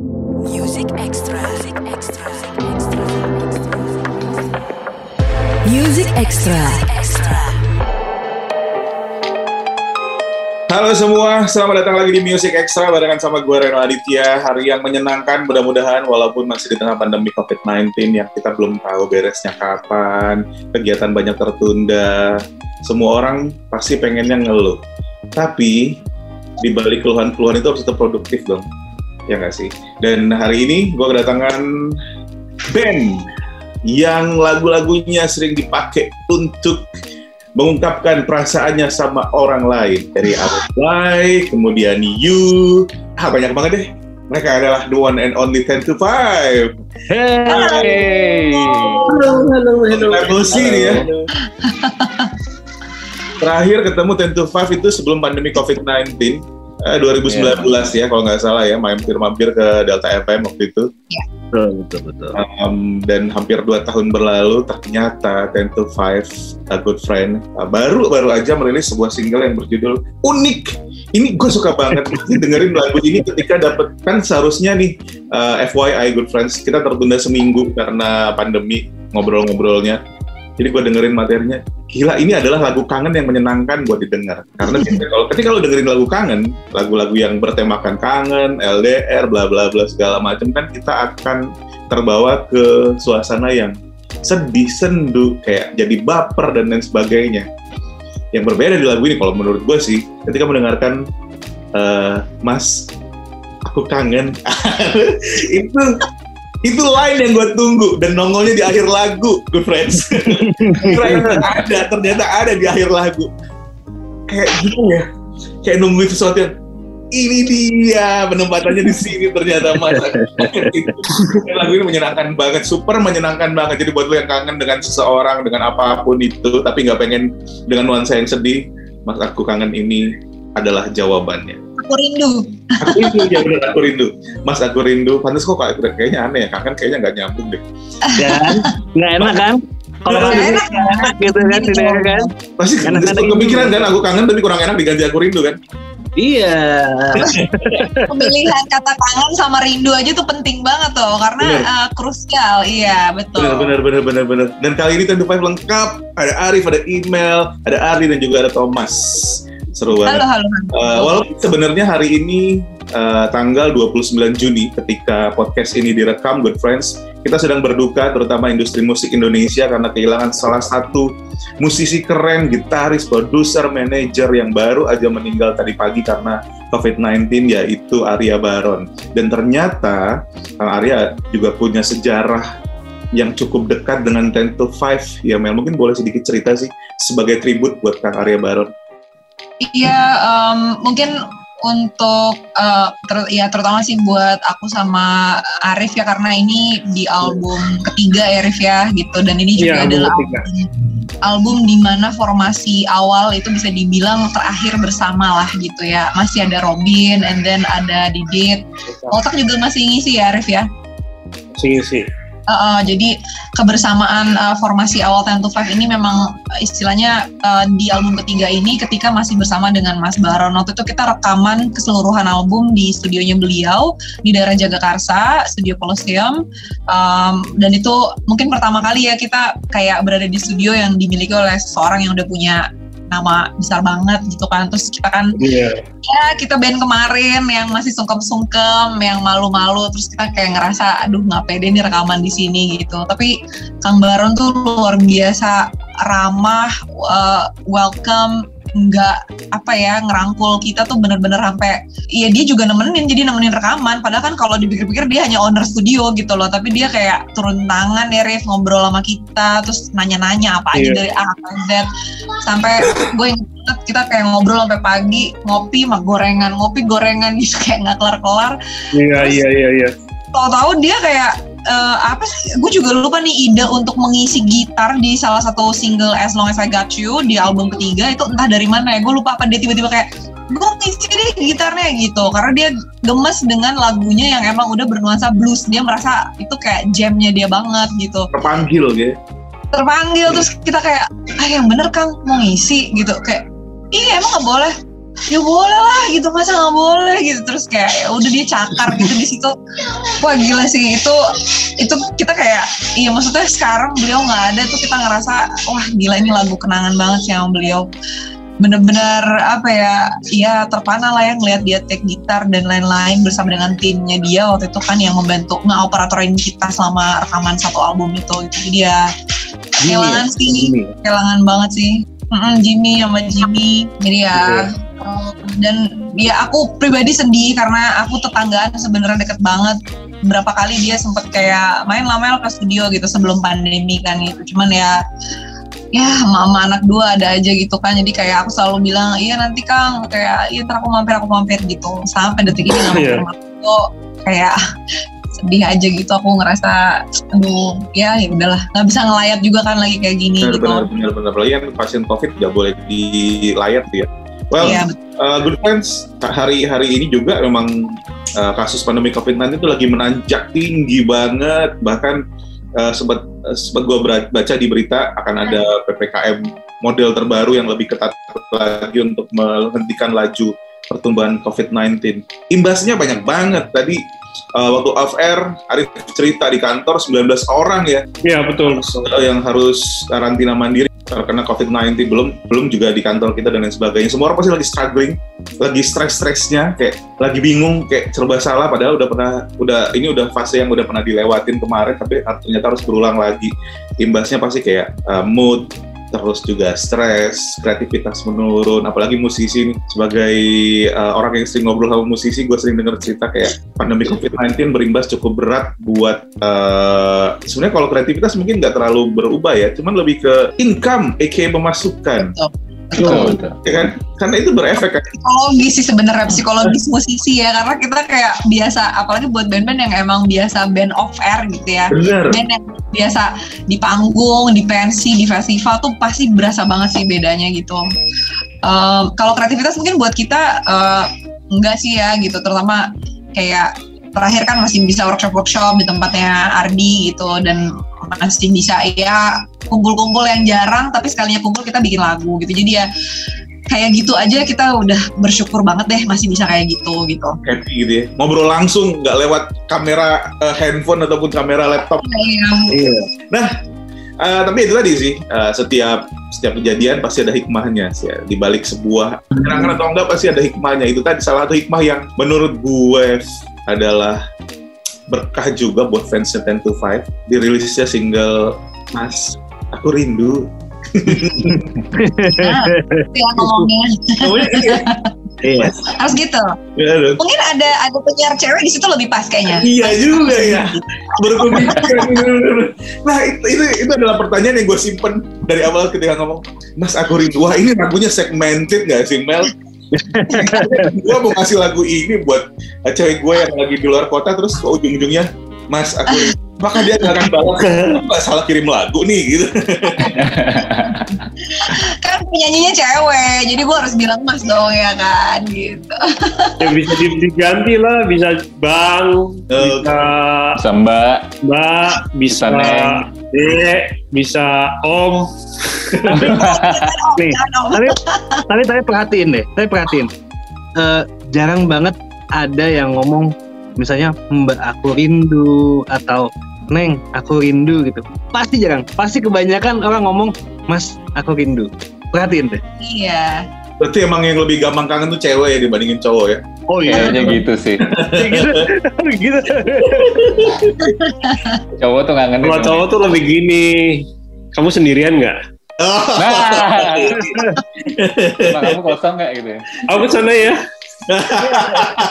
Music Extra. Music Extra. Music Extra. Halo semua, selamat datang lagi di Music Extra barengan sama gue Reno Aditya. Hari yang menyenangkan mudah-mudahan walaupun masih di tengah pandemi COVID-19 yang kita belum tahu beresnya kapan, kegiatan banyak tertunda, semua orang pasti pengennya ngeluh. Tapi di balik keluhan-keluhan itu harus tetap produktif dong, ya nggak sih? Dan hari ini gue kedatangan band yang lagu-lagunya sering dipakai untuk mengungkapkan perasaannya sama orang lain dari Arwai, kemudian You, ah banyak banget deh. Mereka adalah the one and only 10 to 5. Hey. Halo, halo, halo. Emosi nih ya. Terakhir ketemu 10 to 5 itu sebelum pandemi COVID-19. Eh, 2019 ya kalau nggak salah ya mampir-mampir ke Delta FM waktu itu. Betul, betul, betul. Um, dan hampir dua tahun berlalu ternyata 10 to 5 A Good Friend uh, baru baru aja merilis sebuah single yang berjudul unik. Ini gue suka banget. Dengerin lagu ini ketika dapet kan seharusnya nih uh, FYI Good Friends kita tertunda seminggu karena pandemi ngobrol-ngobrolnya jadi gue dengerin materinya. Gila ini adalah lagu kangen yang menyenangkan buat didengar. Karena biasanya kalau ketika lo dengerin lagu kangen lagu-lagu yang bertemakan kangen LDR bla bla bla segala macam kan kita akan terbawa ke suasana yang sedih sendu kayak jadi baper dan lain sebagainya. Yang berbeda di lagu ini kalau menurut gue sih ketika mendengarkan eh, Mas aku kangen. Itu itu line yang gue tunggu. Dan nongolnya di akhir lagu good friends. Kirain ada ternyata ada di akhir lagu. Kayak gitu ya. Kayak nungguin sesuatu yang ini dia. Penempatannya di sini ternyata mas. Lagu ini menyenangkan banget. Super menyenangkan banget. Jadi buat lo yang kangen dengan seseorang dengan apa pun itu tapi nggak pengen dengan nuansa yang sedih mas aku kangen ini adalah jawabannya Aku rindu. aku rindu ya bener aku rindu mas aku rindu pantas kok kayak- kayaknya aneh ya kangen kayaknya nggak nyambung deh Dan nggak enak kan? Kalau enak. enak gitu kan, tidak kan? pasti Enak-enak kepikiran kan aku kangen tapi kurang enak diganti aku rindu kan Iya. Pemilihan kata kangen sama rindu aja tuh penting banget tuh karena Bener. eh, krusial. Iya, betul. Benar, benar, benar, benar, benar. Dan kali ini Tentu Five lengkap. Ada Arif, ada Email, ada Ardi, dan juga ada Thomas. Seru banget. Halo, halo. halo. Uh, walaupun sebenarnya hari ini uh, tanggal 29 Juni ketika podcast ini direkam, Good Friends, kita sedang berduka terutama industri musik Indonesia karena kehilangan salah satu musisi keren, gitaris, produser, manajer yang baru aja meninggal tadi pagi karena COVID-19 yaitu Arya Baron. Dan ternyata Kang Arya juga punya sejarah yang cukup dekat dengan 10 to 5. Ya Mel, mungkin boleh sedikit cerita sih sebagai tribut buat Kang Arya Baron. Iya, em, mungkin untuk eh, ter- ya terutama sih buat aku sama Arif ya karena ini di album ketiga ya Arif ya gitu. Dan ini juga Iya, album adalah ketiga. album, album di mana formasi awal itu bisa dibilang terakhir bersama lah gitu ya. Masih ada Robin and then ada Didit. Otak juga masih ngisi ya Arif ya? Sih sih. Uh, uh, jadi kebersamaan uh, formasi awal 10 to 5 ini memang uh, istilahnya uh, di album ketiga ini ketika masih bersama dengan Mas Baron. Waktu itu kita rekaman keseluruhan album di studionya beliau di daerah Jagakarsa, Studio Colosseum. Um, dan itu mungkin pertama kali ya kita kayak berada di studio yang dimiliki oleh seseorang yang udah punya nama besar banget gitu kan. Terus kita kan Iya. ya kita band kemarin yang masih sungkem-sungkem, yang malu-malu, terus kita kayak ngerasa, aduh nggak pede nih rekaman di sini gitu. Tapi Kang Baron tuh luar biasa ramah, uh, welcome, nggak apa ya ngerangkul kita tuh bener-bener sampai ya dia juga nemenin jadi nemenin rekaman padahal kan kalau dipikir-pikir dia hanya owner studio gitu loh tapi dia kayak turun tangan ya Rif ngobrol sama kita terus nanya-nanya apa aja Iya. dari A sampai Z sampai gue banget kita kayak ngobrol sampai pagi ngopi mak gorengan ngopi gorengan gitu kayak nggak kelar-kelar Iya iya iya iya. tahu-tahu dia kayak eh, apa sih? Gue juga lupa nih ide untuk mengisi gitar di salah satu single As Long As I Got You di album ketiga. Itu entah dari mana ya gue lupa apa dia tiba-tiba kayak gue ngisi deh gitarnya gitu. Karena dia gemes dengan lagunya yang emang udah bernuansa blues. Dia merasa itu kayak jamnya dia banget gitu. Terpanggil gitu. terpanggil terus kita kayak ah yang bener kang mau ngisi gitu. Kayak iya emang nggak boleh ya boleh lah gitu. Masa nggak boleh gitu. Terus kayak ya udah dia cakar gitu di situ. Wah gila sih. Itu itu kita kayak iya maksudnya sekarang beliau nggak ada. Tuh kita ngerasa wah gila ini lagu kenangan banget sih sama beliau. Bener-bener apa ya ya terpana lah ya ngeliat dia take gitar dan lain-lain bersama dengan timnya dia waktu itu kan yang membantu ngeoperatorin kita selama rekaman satu album itu. Gitu. jadi ya kehilangan sih. Jimmy. kehilangan banget sih Mm-mm, Jimmy sama Jimmy. Jadi ya um, dan ya aku pribadi sedih karena aku tetanggaan sebenarnya deket banget. Berapa kali dia sempet kayak main lamel ke studio gitu sebelum pandemi kan gitu. Cuman ya ya mama anak dua ada aja gitu kan. Jadi kayak aku selalu bilang iya nanti kang. Kayak iya ntar aku mampir aku mampir gitu. Sampai detik ini nggak mampir Iya. mampir kayak sedih aja gitu aku ngerasa aduh ya ya udahlah nggak bisa ngelayat juga kan lagi kayak gini Benar, gitu benar, benar, benar. Apalagi kan pasien COVID nggak boleh dilayat ya. Well, Iya, uh, good friends, hari-hari ini juga memang uh, kasus pandemi COVID-19 itu lagi menanjak tinggi banget. Bahkan uh, sempat uh, sempat gue baca di berita akan ada PPKM model terbaru yang lebih ketat lagi untuk menghentikan laju pertumbuhan COVID-19. Imbasnya banyak banget. Tadi uh, waktu off air, Arif cerita di kantor 19 orang ya Iya betul. yang harus karantina mandiri terkena COVID-19 belum belum juga di kantor kita dan lain sebagainya. Semua orang pasti lagi struggling, lagi stres-stresnya, kayak lagi bingung, kayak serba salah. Padahal udah pernah, udah ini udah fase yang udah pernah dilewatin kemarin, tapi ternyata harus berulang lagi. Imbasnya pasti kayak uh, mood, terus juga stres, kreativitas menurun, apalagi musisi nih. Sebagai uh, orang yang sering ngobrol sama musisi, gue sering denger cerita kayak pandemi COVID-19 berimbas cukup berat buat uh, sebenarnya kalau kreativitas mungkin nggak terlalu berubah ya, cuman lebih ke income, aka pemasukan, betul. ya kan? Karena itu berefek kan. psikologis sih sebenarnya psikologis musisi ya karena kita kayak biasa apalagi buat band-band yang emang biasa band off air gitu ya Bener. band yang biasa di panggung, di pensi, di festival tuh pasti berasa banget sih bedanya gitu. Um, kalau kreativitas mungkin buat kita uh, enggak sih ya gitu, terutama kayak terakhir kan masih bisa workshop-workshop di tempatnya Ardi gitu dan masih bisa ya kumpul-kumpul yang jarang tapi sekalinya kumpul kita bikin lagu gitu. Jadi ya kayak gitu aja kita udah bersyukur banget deh masih bisa kayak gitu gitu. Happy gitu ya. Ngobrol langsung, nggak lewat kamera eh, handphone ataupun kamera laptop. Iya. Iya. Eh, tapi itu tadi sih, eh, setiap setiap kejadian pasti ada hikmahnya sih ya. Di balik sebuah kenangan atau enggak pasti ada hikmahnya. Itu tadi salah satu hikmah yang menurut gue adalah berkah juga buat fans 10 to 5. Dirilisnya single Mas, aku rindu. Nah, itu ya ngomongnya Iya. harus gitu. Ya. Mungkin ada ada penyiar cewek di situ lebih pas kayaknya. Iya juga ya. Nah itu, itu itu adalah pertanyaan yang gue simpen dari awal ketika ngomong, Mas aku rindu. Wah ini lagunya segmented gak sih Mel? gue mau ngasih lagu ini buat cewek gue yang lagi di luar kota terus kok ujung-ujungnya Mas aku. Maka dia gak akan balas, nggak salah kirim lagu nih gitu. Kan penyanyinya cewek, jadi gue harus bilang mas dong ya kan gitu. Ya bisa di- diganti lah, bisa bang, bisa Bisa mbak, mbak, bisa Bisa Neng. Dek, bisa om. Nih, tapi tapi tapi perhatiin deh, tapi perhatiin. Eh, jarang banget ada yang ngomong misalnya Mbak aku rindu atau Neng aku rindu gitu. Pasti jarang. Pasti kebanyakan orang ngomong Mas aku rindu. Perhatiin deh. Iya. Berarti emang yang lebih gampang kangen tuh cewek ya dibandingin cowok ya. Oh kayaknya gitu sih. gitu. gitu. Cowok tuh ngangenin. Kalau cowok tuh lebih gini, kamu sendirian nggak? Nah, kamu kosong nggak gitu ya? Aku sana ya.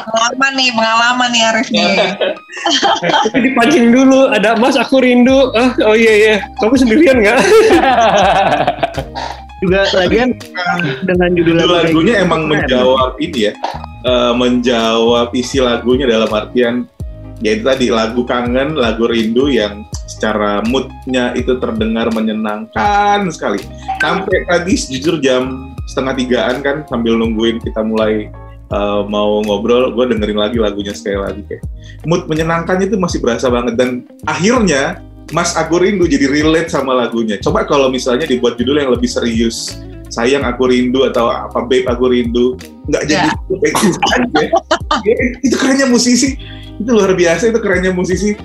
Pengalaman nih, pengalaman nih Arif nih. Tapi dipancing dulu. Ada Mas, aku rindu. Ah, oh iya iya. Kamu sendirian nggak? Juga lagian dengan judul Judul lagu lagunya emang menjawab ini ya, eh, menjawab isi lagunya dalam artian yaitu tadi lagu kangen, lagu rindu yang secara moodnya itu terdengar menyenangkan sekali. Sampai tadi jujur jam setengah tigaan kan sambil nungguin kita mulai eh, mau ngobrol, gue dengerin lagi lagunya sekali lagi kayak mood menyenangkannya itu masih berasa banget dan akhirnya Mas Aku Rindu jadi relate sama lagunya. Coba kalau misalnya dibuat judul yang lebih serius, sayang aku rindu atau apa babe aku rindu nggak jadi aja. Ya, itu kerennya musisi. Itu luar biasa itu kerennya musisi.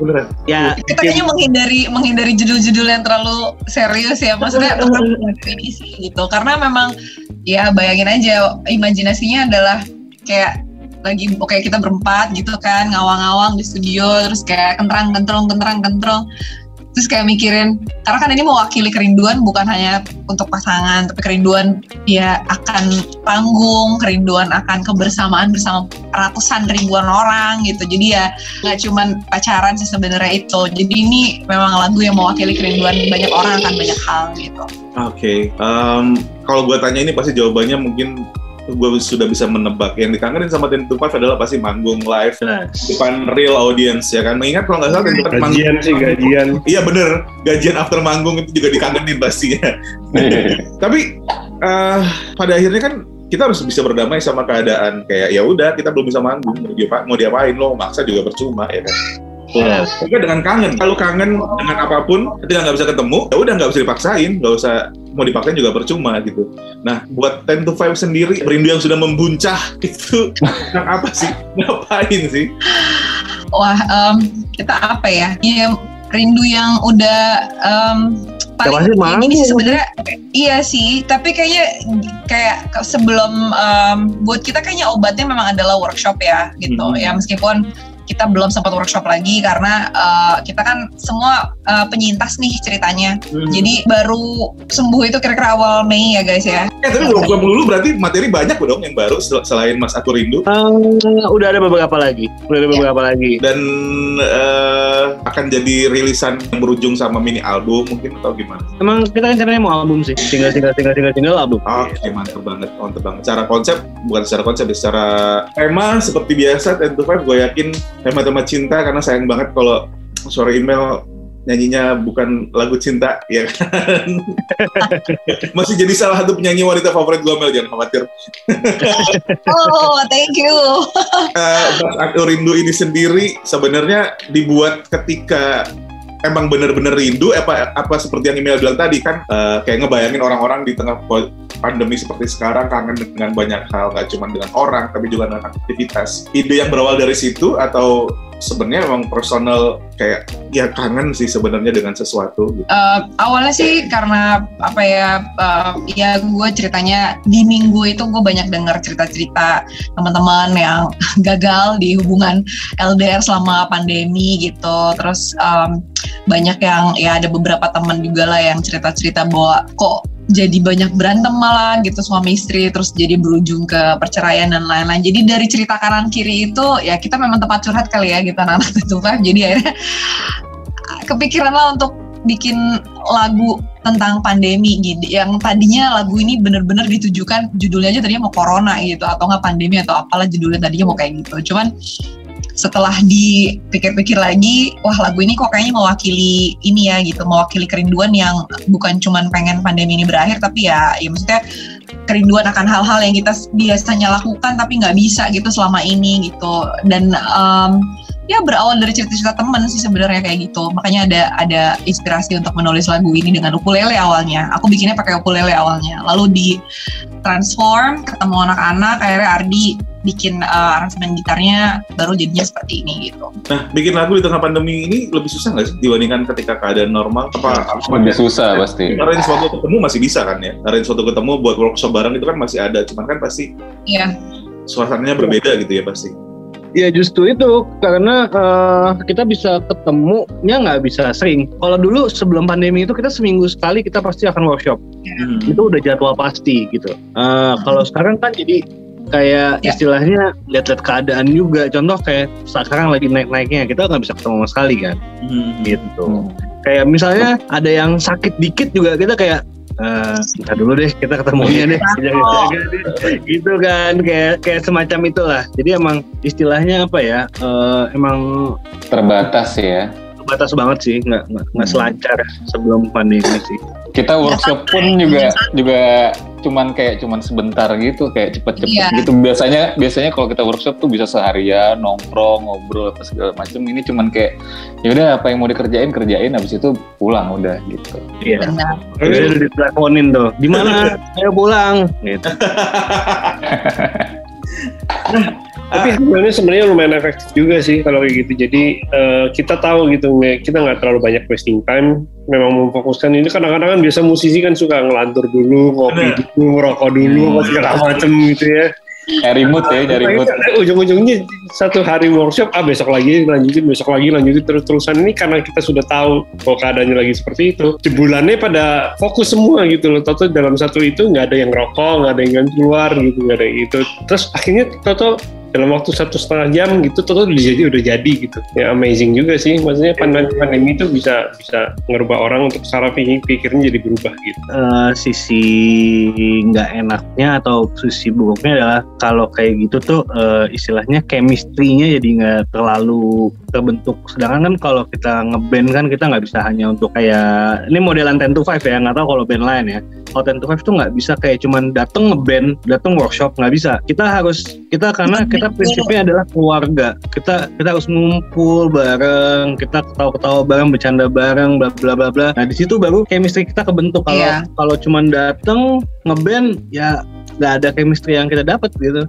Beneran. Ya, kita kayaknya menghindari menghindari judul-judul yang terlalu serius ya. Maksudnya ini sih gitu. Karena memang ya bayangin aja imajinasinya adalah kayak lagi oke kita berempat gitu kan ngawang-ngawang di studio terus kayak kentrang kentrong kentrang kentrong terus kayak mikirin karena kan ini mewakili kerinduan bukan hanya untuk pasangan tapi kerinduan ya akan panggung kerinduan akan kebersamaan bersama ratusan ribuan orang gitu. Jadi ya nggak cuman pacaran sih sebenarnya itu. Jadi ini memang lagu yang mewakili kerinduan banyak orang akan banyak hal gitu. Oke, em, kalau gue tanya ini pasti jawabannya mungkin gue sudah bisa menebak. Yang dikangenin sama Ten to Five adalah pasti manggung live jelas. depan real audience ya kan. Mengingat kalau nggak salah Ten to Five manggung. Gajian sih gajian. Iya bener, gajian after manggung itu juga dikangenin pastinya. Tapi eh, pada akhirnya kan kita harus bisa berdamai sama keadaan kayak ya udah kita belum bisa manggung mau diapa- mau diapain lo maksa juga percuma ya kan. Yes. Juga dengan kangen. Kalau kangen dengan apa pun, ketika nggak bisa ketemu, ya udah nggak bisa dipaksain, nggak usah mau dipaksain juga percuma gitu. Nah, buat 10 to 5 sendiri, rindu yang sudah membuncah itu yang apa sih? Ngapain sih? wah em, kita apa ya ya rindu yang udah em, pasti paling ini sih sebenarnya iya sih tapi kayaknya kayak sebelum em, buat kita kayaknya obatnya memang adalah workshop ya gitu Mhm. ya meskipun kita belum sempat workshop lagi karena eh, kita kan semua eh, penyintas nih ceritanya jadi baru sembuh itu kira-kira awal Mei ya guys ya Eh, tapi workshop dulu berarti materi banyak dong yang baru sel- selain Mas Aku Rindu. Eh, udah ada beberapa lagi, udah ada beberapa lagi. Dan eh, akan jadi rilisan yang berujung sama mini album mungkin atau gimana? Emang kita kan caranya mau album sih, single single single single single album. Oke, mantep banget, mantep banget. Secara konsep, bukan secara konsep, ya, secara tema seperti biasa, Ten to Five gue yakin tema-tema cinta karena sayang banget kalau suara email nyanyinya bukan lagu cinta, ya kan? Masih jadi salah satu penyanyi wanita favorit gue, Mel, jangan khawatir. oh thank you Eh, Mas Aku Rindu ini sendiri sebenarnya dibuat ketika emang bener-bener rindu apa apa seperti yang email bilang tadi kan eh, kayak ngebayangin orang-orang di tengah pandemi seperti sekarang kangen dengan banyak hal nggak cuma dengan orang tapi juga dengan aktivitas. Ide yang berawal dari situ atau sebenarnya emang personal kayak ya kangen sih sebenarnya dengan sesuatu gitu. Eh, awalnya sih karena apa ya eh, ya gue ceritanya di minggu itu gue banyak dengar cerita-cerita teman-teman yang gagal di hubungan LDR selama pandemi gitu terus em, banyak yang ya ada beberapa teman juga lah yang cerita-cerita bahwa kok jadi banyak berantem malah gitu suami istri terus jadi berujung ke perceraian dan lain-lain. Jadi dari cerita kanan kiri itu ya kita memang tempat curhat kali ya gitu anak-anak jadi akhirnya kepikiran lah untuk bikin lagu tentang pandemi gitu yang tadinya lagu ini bener-bener ditujukan judulnya aja tadinya mau corona gitu atau nggak pandemi atau apalah judulnya tadinya mau kayak gitu. Cuman setelah dipikir-pikir lagi wah lagu ini kok kayaknya mewakili ini ya gitu. Mewakili kerinduan yang bukan cuman pengen pandemi ini berakhir tapi ya ya maksudnya kerinduan akan hal-hal yang kita biasanya lakukan tapi nggak bisa gitu selama ini gitu. Dan em, ya berawal dari cerita-cerita temen sih sebenarnya kayak gitu makanya ada ada inspirasi untuk menulis lagu ini dengan ukulele awalnya aku bikinnya pakai ukulele awalnya lalu di transform ketemu anak-anak akhirnya Ardi bikin uh, aransemen gitarnya baru jadinya seperti ini gitu Nah, bikin lagu di tengah pandemi ini lebih susah nggak sih dibandingkan ketika keadaan normal? Apa, Lebih susah pasti. Arrange suatu ketemu masih bisa kan ya? Arrange suatu ketemu buat workshop bareng itu kan masih ada, cuman kan pasti Iya suasananya berbeda gitu ya pasti. Ya justru itu karena eh, kita bisa ketemunya nggak bisa sering. Kalau dulu sebelum pandemi itu kita seminggu sekali kita pasti akan workshop. Hmm. Itu udah jadwal pasti gitu. Eh, kalau sekarang kan jadi kayak Ya. istilahnya lihat-lihat keadaan juga. Contoh kayak sekarang lagi naik-naiknya kita nggak bisa ketemu sama sekali kan. Hmm. Gitu. Kayak misalnya ada yang sakit dikit juga kita kayak eh ntar dulu deh kita ketemunya deh. Jaga-jaga deh gitu kan kayak kayak semacam itulah. Jadi emang istilahnya apa ya eh, emang Terbatas ya. terbatas banget sih nggak nggak nggak Hmm. selancar sebelum pandemi sih. Kita workshop pun juga juga cuman kayak cuman sebentar gitu kayak cepet-cepet Iya. gitu biasanya biasanya kalau kita workshop tuh bisa seharian nongkrong ngobrol apa segala macem ini cuman kayak ya udah apa yang mau dikerjain kerjain habis itu pulang udah gitu Iya. Jadi udah diteleponin tuh. Di mana? Ayo pulang. Gitu. Tapi sebenarnya sebenarnya lumayan efektif juga sih kalau kayak gitu. Jadi eh, kita tahu gitu, kita nggak terlalu banyak wasting time. Memang memfokuskan ini kadang-kadang kan biasa musisi kan suka ngelantur dulu, ngopi Bener. dulu, rokok dulu, Hmm. apa segala macem gitu ya. nyari mood ya nyari mood Ujung-ujungnya satu hari workshop, ah besok lagi lanjutin, besok lagi lanjutin terus-terusan ini karena kita sudah tahu kalau keadaannya lagi seperti itu. Jebulannya pada fokus semua gitu loh. Toto dalam satu itu nggak ada yang rokok, nggak ada yang keluar gitu, nggak ada yang itu. Terus akhirnya Toto dalam waktu satu setengah jam gitu Toto udah jadi udah jadi gitu. Ya amazing juga sih. Maksudnya pandemi, pandemi itu bisa bisa ngerubah orang untuk cara pikir pikirnya jadi berubah gitu. Eh, sisi nggak enaknya atau sisi buruknya adalah kalau kayak gitu tuh eh, istilahnya chemistry-nya jadi nggak terlalu terbentuk. Sedangkan kan kalau kita ngeband kan kita nggak bisa hanya untuk kayak ini modelan 10 to 5 ya nggak tahu kalau band lain ya. Kalau 10 to 5 tuh nggak bisa kayak cuman dateng ngeband, dateng workshop nggak bisa. Kita harus kita karena kita prinsipnya adalah keluarga. Kita kita harus ngumpul bareng, kita ketawa-ketawa bareng, bercanda bareng, bla bla bla bla. Nah di situ baru chemistry kita kebentuk. Kalau Iya. kalau cuman dateng ngeband ya nggak ada chemistry yang kita dapat gitu.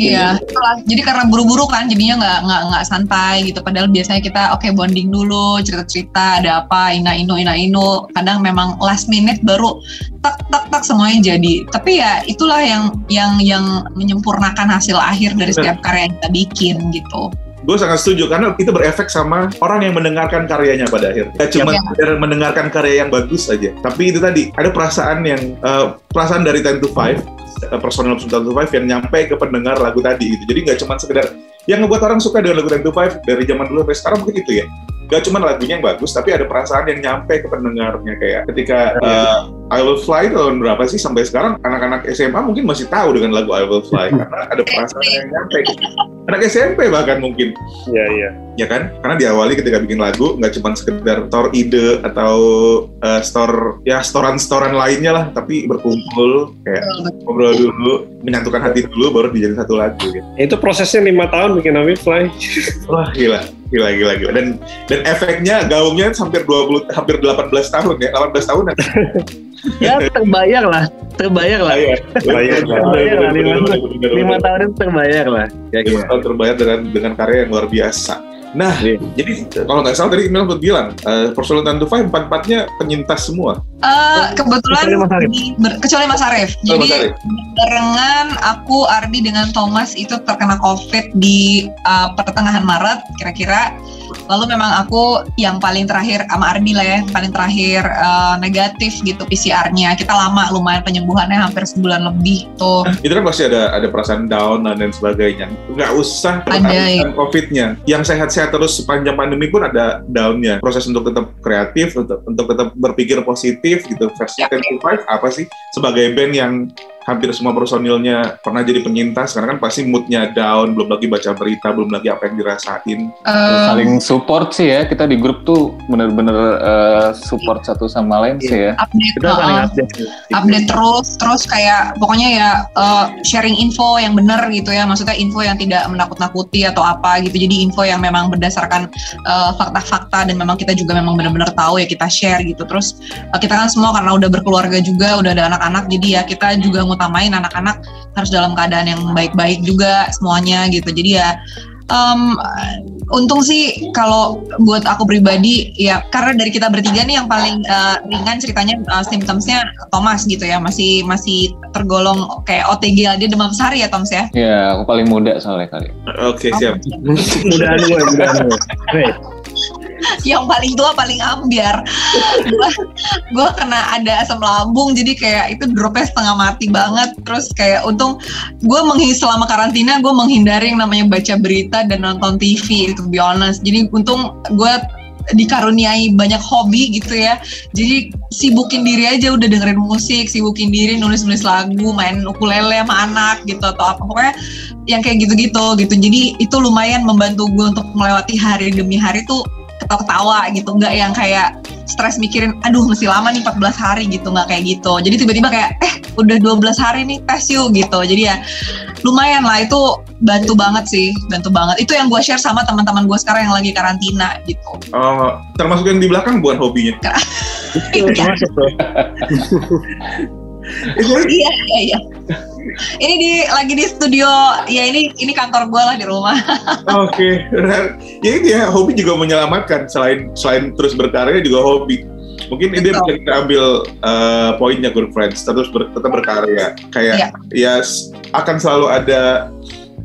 Iya, itulah. jadi karena buru-buru kan, jadinya nggak nggak nggak santai gitu. Padahal biasanya kita oke bonding dulu, cerita-cerita, ada apa, ina inu ina inu. Kadang memang last minute baru tak tak tak semuanya jadi. Tapi ya itulah yang yang yang menyempurnakan hasil akhir dari setiap karya yang kita bikin gitu. Gue sangat setuju karena itu berefek sama orang yang mendengarkan karyanya pada akhirnya. Gak cuma sekedar mendengarkan karya yang bagus saja, tapi itu tadi ada perasaan yang eh, perasaan dari 10 to 5 eh, personal 10 to 5 yang nyampe ke pendengar lagu tadi gitu. Jadi nggak cuma sekedar yang ngebuat orang suka dengan lagu 10 to 5 dari zaman dulu sampai sekarang mungkin itu ya. Gak cuma lagunya yang bagus, tapi ada perasaan yang nyampe ke pendengarnya kayak ketika eh, I Will Fly tahun berapa sih sampai sekarang anak-anak SMA mungkin masih tahu dengan lagu I Will Fly karena ada perasaan yang nyampe. Anak SMP bahkan mungkin Iya iya. ya kan? Karena diawali ketika bikin lagu nggak cuma sekedar store ide atau uh, store ya storan-storan lainnya lah, tapi berkumpul kayak ngobrol dulu, menyatukan hati dulu, baru dijadiin satu lagu. Gitu. Itu prosesnya lima tahun bikin Awi Fly. Wah gila, gila, gila, gila. Dan dan efeknya gaungnya hampir 20, hampir 18 tahun ya, 18 tahunan. Ya terbayar lah, terbayar lah. Iya, lima- tahun itu terbayar lah. Ya, lima tahun terbayar dengan dengan karya yang luar biasa. Nah, Iya. jadi kalau nggak salah tadi Mel sempat bilang, uh, Personal Time to Five empat-empatnya penyintas semua. Eh, kebetulan Kecuali Mas Arif. di- ber- kecuali Mas Arif. Oh, Jadi Mas Arif. barengan aku Ardi dengan Thomas itu terkena COVID di eh, pertengahan Maret kira-kira. Lalu memang aku yang paling terakhir sama Ardi lah ya, paling terakhir eh, negatif gitu PCR-nya. Kita lama lumayan penyembuhannya hampir sebulan lebih tuh. itu kan pasti ada ada perasaan down dan lain sebagainya. Nggak usah Ada, pertahankan COVID-nya. Yang sehat-sehat terus sepanjang pandemi pun ada down-nya. Proses untuk tetap kreatif, untuk, untuk tetap berpikir positif gitu. Versi Ya. 10 to 5 apa sih? Sebagai band yang hampir semua personilnya pernah jadi penyintas, karena kan pasti moodnya down, belum lagi baca berita, belum lagi apa yang dirasain. Eh, saling support sih ya kita di grup tuh bener-bener eh, support satu sama lain sih ya update, Kita saling uh-uh. update. update terus terus kayak pokoknya ya uh, sharing info yang benar gitu ya maksudnya info yang tidak menakut-nakuti atau apa gitu jadi info yang memang berdasarkan uh, fakta-fakta dan memang kita juga memang benar-benar tahu ya kita share gitu terus uh, kita kan semua karena udah berkeluarga juga udah ada anak-anak jadi ya kita juga ngutamain anak-anak harus dalam keadaan yang baik-baik juga semuanya gitu. Jadi ya um, untung sih kalau buat aku pribadi ya karena dari kita bertiga nih yang paling uh, ringan ceritanya uh, symptomsnya Thomas gitu ya. Masih masih tergolong kayak OTG dia demam sehari ya Thomas ya? Ya aku paling muda soalnya kali. Oke, siap. Mudahan gue, mudahan gue. Yang paling tua paling ambiar. Gua kena ada asam lambung jadi kayak itu dropnya setengah mati banget. Terus kayak untung gue menghi selama karantina gue menghindari yang namanya baca berita dan nonton TV to be honest. Jadi untung gue dikaruniai banyak hobi gitu ya. Jadi sibukin diri aja udah dengerin musik sibukin diri nulis-nulis lagu main ukulele sama anak gitu atau apa. Pokoknya yang kayak gitu-gitu gitu. Jadi itu lumayan membantu gue untuk melewati hari demi hari tuh ketawa-ketawa gitu. Nggak yang kayak stres mikirin aduh masih lama nih 14 hari gitu. Nggak kayak gitu. Jadi tiba-tiba kayak eh udah 12 hari nih tes yuk gitu. Jadi ya lumayan lah. Itu bantu banget sih. Bantu banget. Itu yang gue share sama teman-teman gue sekarang yang lagi karantina gitu. Oh, termasuk yang di belakang bukan hobinya. Itu termasuk iya iya iya ini di lagi di studio ya ini ini kantor gue lah di rumah Oke, benar. Ya itu ya, hobi juga menyelamatkan. Selain selain terus berkarya juga hobi. Mungkin ini bisa kita ambil eh, poinnya good friends, terus ber- tetap berkarya. Kayak ya s- akan selalu ada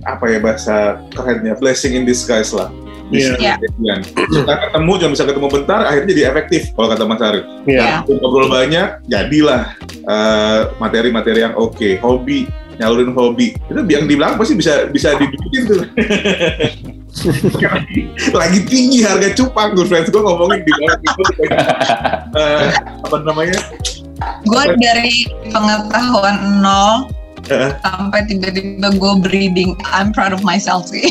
apa ya bahasa kerennya blessing in disguise lah. Iya. Iya. Kejadian. Kita ketemu cuma bisa ketemu bentar, akhirnya jadi efektif kalau kata Mas Arif. Iya. Iya. Ngobrol banyak, jadilah eh, materi-materi yang oke. Hobi, nyalurin hobi. Itu yang di belakang pasti bisa bisa dibikin tuh. lagi, lagi tinggi harga cupang, good friends. Gue ngomongin di bawah itu. eh, apa namanya? gue dari pengetahuan nol Sampai tiba-tiba gue breeding. I'm proud of myself sih.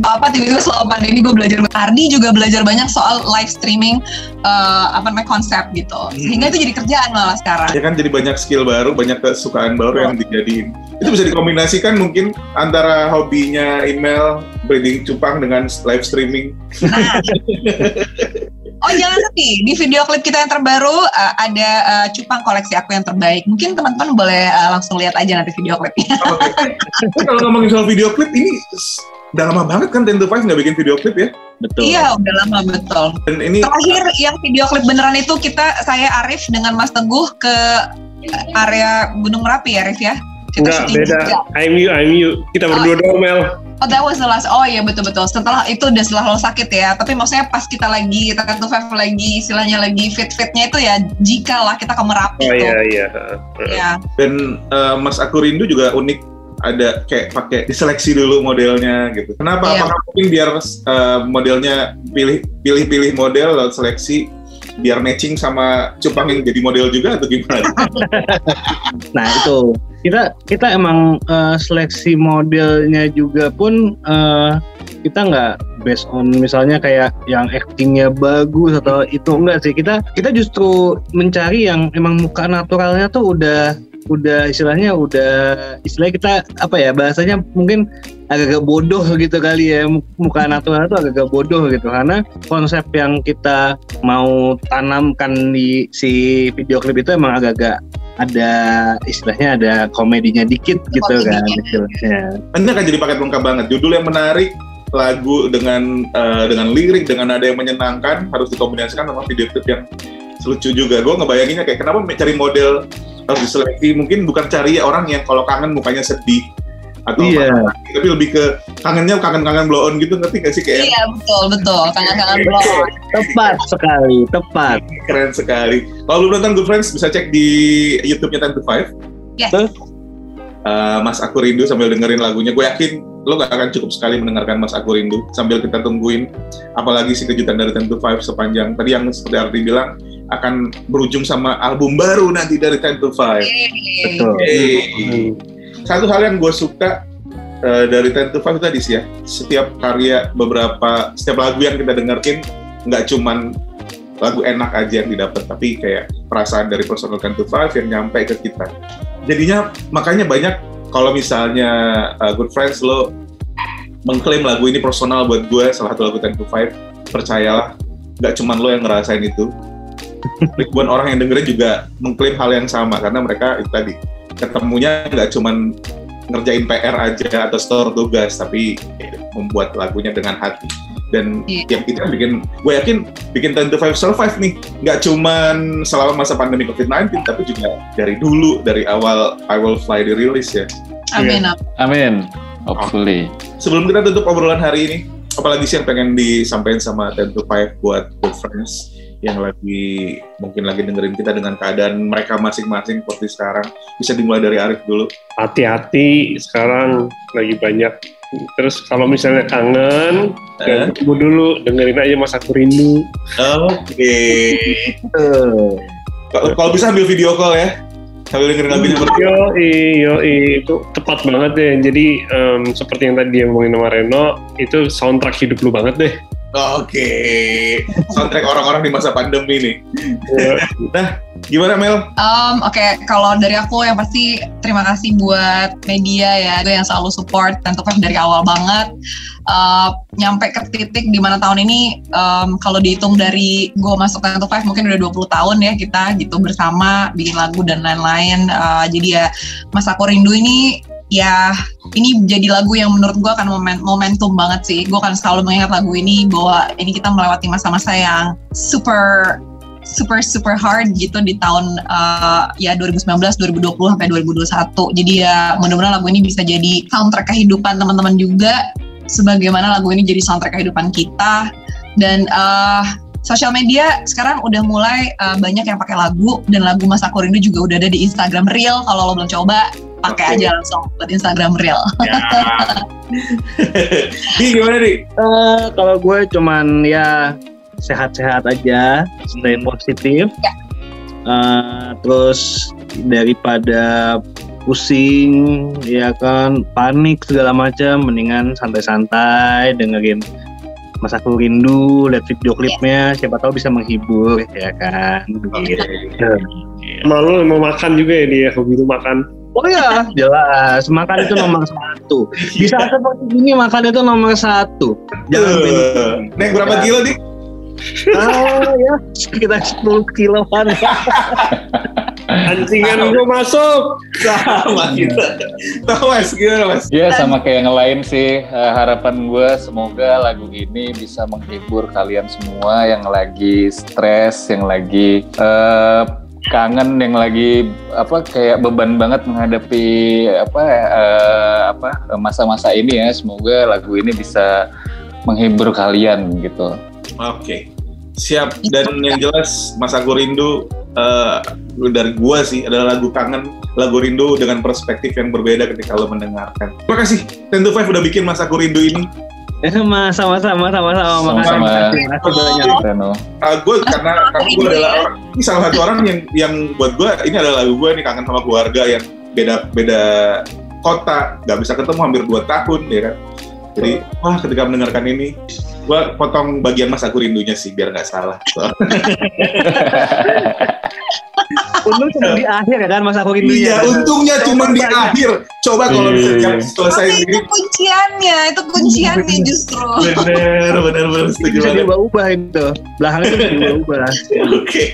Udah apa tiba-tiba selama pandemi gue belajar Ardi juga belajar banyak soal live streaming eh, apa namanya konsep gitu. Sehingga itu jadi kerjaan malah sekarang. Ya kan jadi banyak skill baru, banyak kesukaan baru yang dijadiin. Itu bisa dikombinasikan mungkin antara hobinya email, breeding cupang dengan live streaming. nah Oh jangan sedih, di video klip kita yang terbaru eh, ada eh, cupang koleksi aku yang terbaik. Mungkin teman-teman boleh eh, langsung lihat aja nanti video klipnya. Oke. Tapi kalau ngomongin soal video klip ini udah lama banget kan Ten to Five nggak bikin video klip ya? Betul. Iya, udah lama betul. Dan ini Terakhir yang video klip beneran itu kita saya Arif dengan Mas Teguh ke area Gunung Merapi ya Arif ya. Kita Enggak, beda. juga. I'm you, I'm you. Kita berdua doang, Mel. Oh that was the last. Oh iya betul betul. Setelah itu udah setelah lo sakit ya. Tapi maksudnya pas kita lagi kita tuh Five lagi istilahnya lagi fit fitnya itu ya jika lah kita ke Merapi Oh tuh. iya, iya. Ya. dan eh, Mas Aku Rindu juga unik ada kayak pakai diseleksi dulu modelnya gitu. Kenapa? Iya. Apakah mungkin biar eh, modelnya pilih pilih pilih model lalu seleksi biar matching sama cupang yang jadi model juga atau gimana? Nah itu kita kita emang eh, seleksi modelnya juga pun eh, kita nggak based on misalnya kayak yang actingnya bagus atau itu enggak sih kita kita justru mencari yang emang muka naturalnya tuh udah udah istilahnya udah istilahnya kita apa ya bahasanya mungkin agak-agak bodoh gitu kali ya Mu- muka natural tuh agak-agak bodoh gitu karena konsep yang kita mau tanamkan di si video klip itu emang agak-agak ada istilahnya ada komedinya dikit gitu kan Komedinya. istilahnya. Ini akan jadi paket lengkap banget. Judul yang menarik, lagu dengan eh, dengan lirik, dengan nada yang menyenangkan harus dikombinasikan sama video klip yang lucu juga. Gue ngebayanginnya kayak kenapa cari model harus diseleksi. Mungkin bukan cari orang yang kalau kangen mukanya sedih atau Iya. apa, tapi lebih ke kangennya kangen-kangen blow on gitu ngerti gak sih kayak Iya betul betul. Kangen-kangen belum. Tepat sekali, tepat. keren sekali. Kalau belum nonton Good Friends bisa cek di YouTube-nya Ten to Five. Yes. Tuh. Eh, Mas Aku Rindu sambil dengerin lagunya. Gue yakin lo gak akan cukup sekali mendengarkan Mas Aku Rindu sambil kita tungguin apalagi si kejutan dari Ten to Five sepanjang tadi yang seperti Arti bilang akan berujung sama album baru nanti dari Ten to Five. Betul. Hey. Satu hal yang gue suka eh, dari Ten to Five tadi sih ya, setiap karya beberapa setiap lagu yang kita dengerin nggak cuman lagu enak aja yang didapat, tapi kayak perasaan dari personal Ten to Five yang nyampe ke kita. Jadinya makanya banyak kalau misalnya uh, Good Friends lo mengklaim lagu ini personal buat gue salah satu lagu Ten to Five, percayalah nggak cuman lo yang ngerasain itu. Ribuan orang yang dengerin juga mengklaim hal yang sama karena mereka itu tadi ketemunya nggak cuman ngerjain PR aja atau store tugas tapi membuat lagunya dengan hati dan Iya. yang itu yang bikin gue yakin bikin Ten to Five survive nih nggak cuman selama masa pandemi COVID-19 tapi juga dari dulu dari awal I Will Fly dirilis ya Amin. amin. Amin. Hopefully. sebelum kita tutup obrolan hari ini apalagi sih yang pengen disampaikan sama Ten to Five buat good friends yang lagi mungkin lagi dengerin kita dengan keadaan mereka masing-masing seperti sekarang bisa dimulai dari Arif dulu Hati-hati, sekarang lagi banyak. Terus kalau misalnya kangen, Eh? tunggu dulu, dengerin aja Mas Aku Rindu. Oke. Betul. Kalau kalau bisa ambil video call ya. Sambil dengerin lagunya berdua. Yo, yo, itu tepat banget deh. Jadi em, seperti yang tadi dia ngomongin sama Reno, itu soundtrack hidup lu banget deh. Oke, soundtrack orang-orang di masa pandemi nih. nah, gimana Mel? Um, Oke, kalau dari aku yang pasti terima kasih buat media ya, gue yang selalu support tentu kan dari awal banget. Uh, nyampe ke titik di mana tahun ini um, kalau dihitung dari gue masuk Tentu Five mungkin udah 20 tahun ya kita gitu bersama bikin lagu dan lain-lain. Uh, jadi ya Mas Aku Rindu ini ya ini jadi lagu yang menurut gue akan momen, momentum banget sih. Gue akan selalu mengingat lagu ini bahwa ini kita melewati masa-masa yang super super super hard gitu di tahun uh, ya 2019, 2020 sampai 2021. Jadi ya mudah-mudahan lagu ini bisa jadi soundtrack kehidupan teman-teman juga sebagaimana lagu ini jadi soundtrack kehidupan kita dan uh, sosial media sekarang udah mulai uh, banyak yang pakai lagu dan lagu Mas Aku Rindu juga udah ada di Instagram Reel kalau lo belum coba pakai Oke. aja langsung buat Instagram Reel. Ya. Di gimana nih? Eh, kalau gue cuman ya sehat-sehat aja, stay positif. Ya. Eh, terus daripada pusing, ya kan, panik segala macam, mendingan santai-santai dengerin Mas Aku Rindu, lihat video klipnya, siapa tahu bisa menghibur, ya kan. Gitu. Malu mau makan juga ya dia hobi lu makan. Oh ya, jelas. Makan itu nomor satu. Di saat seperti ini makan itu nomor satu. Jangan Eh, pengen. Neng berapa Ya. kilo nih? Ah ya, sekitar 10 kiloan. Ancingan gue masuk. Sama kita. Tahu mas, gimana mas? Ya sama kayak yang lain sih Eh, harapan gue semoga lagu ini bisa menghibur kalian semua yang lagi stres, yang lagi eh, kangen, yang lagi apa kayak beban banget menghadapi apa eh, apa masa-masa ini ya. Semoga lagu ini bisa menghibur kalian gitu. Oke, siap. Dan yang jelas, Mas Aku Rindu eh, dari gua sih adalah lagu kangen, lagu rindu dengan perspektif yang berbeda ketika lo mendengarkan. Terima kasih, Ten to Five udah bikin Mas Aku Rindu ini. Eh, sama sama sama sama Sama-sama. makasih banyak. Reno. Uh, gue karena karena gue adalah orang, ini salah satu orang yang yang buat gue ini adalah lagu gue nih kangen sama keluarga yang beda beda kota, nggak bisa ketemu hampir dua tahun ya kan. Jadi wah ketika mendengarkan ini, gue potong bagian Mas Aku Rindunya sih biar nggak salah. So, Untung cuma di akhir ya kan Mas aku rindunya. Iya, untungnya cuma di akhir. Coba kalau Iya. misalnya selesai Tapi ini, itu kunciannya, itu kunciannya justru. bener, bener, bener, setuju Bisa diubah-ubah itu. Belakang itu bisa diubah-ubah. Oke.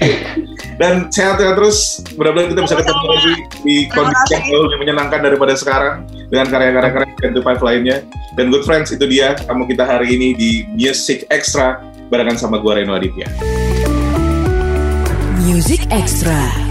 Dan sehat-sehat terus. Mudah-mudahan kita bisa ketemu lagi di kondisi yang jauh lebih menyenangkan daripada sekarang dengan karya-karya keren Ten to Five lainnya. Dan good friends itu dia tamu kita hari ini di Music Extra barengan sama gua Reno Aditya. Music Extra.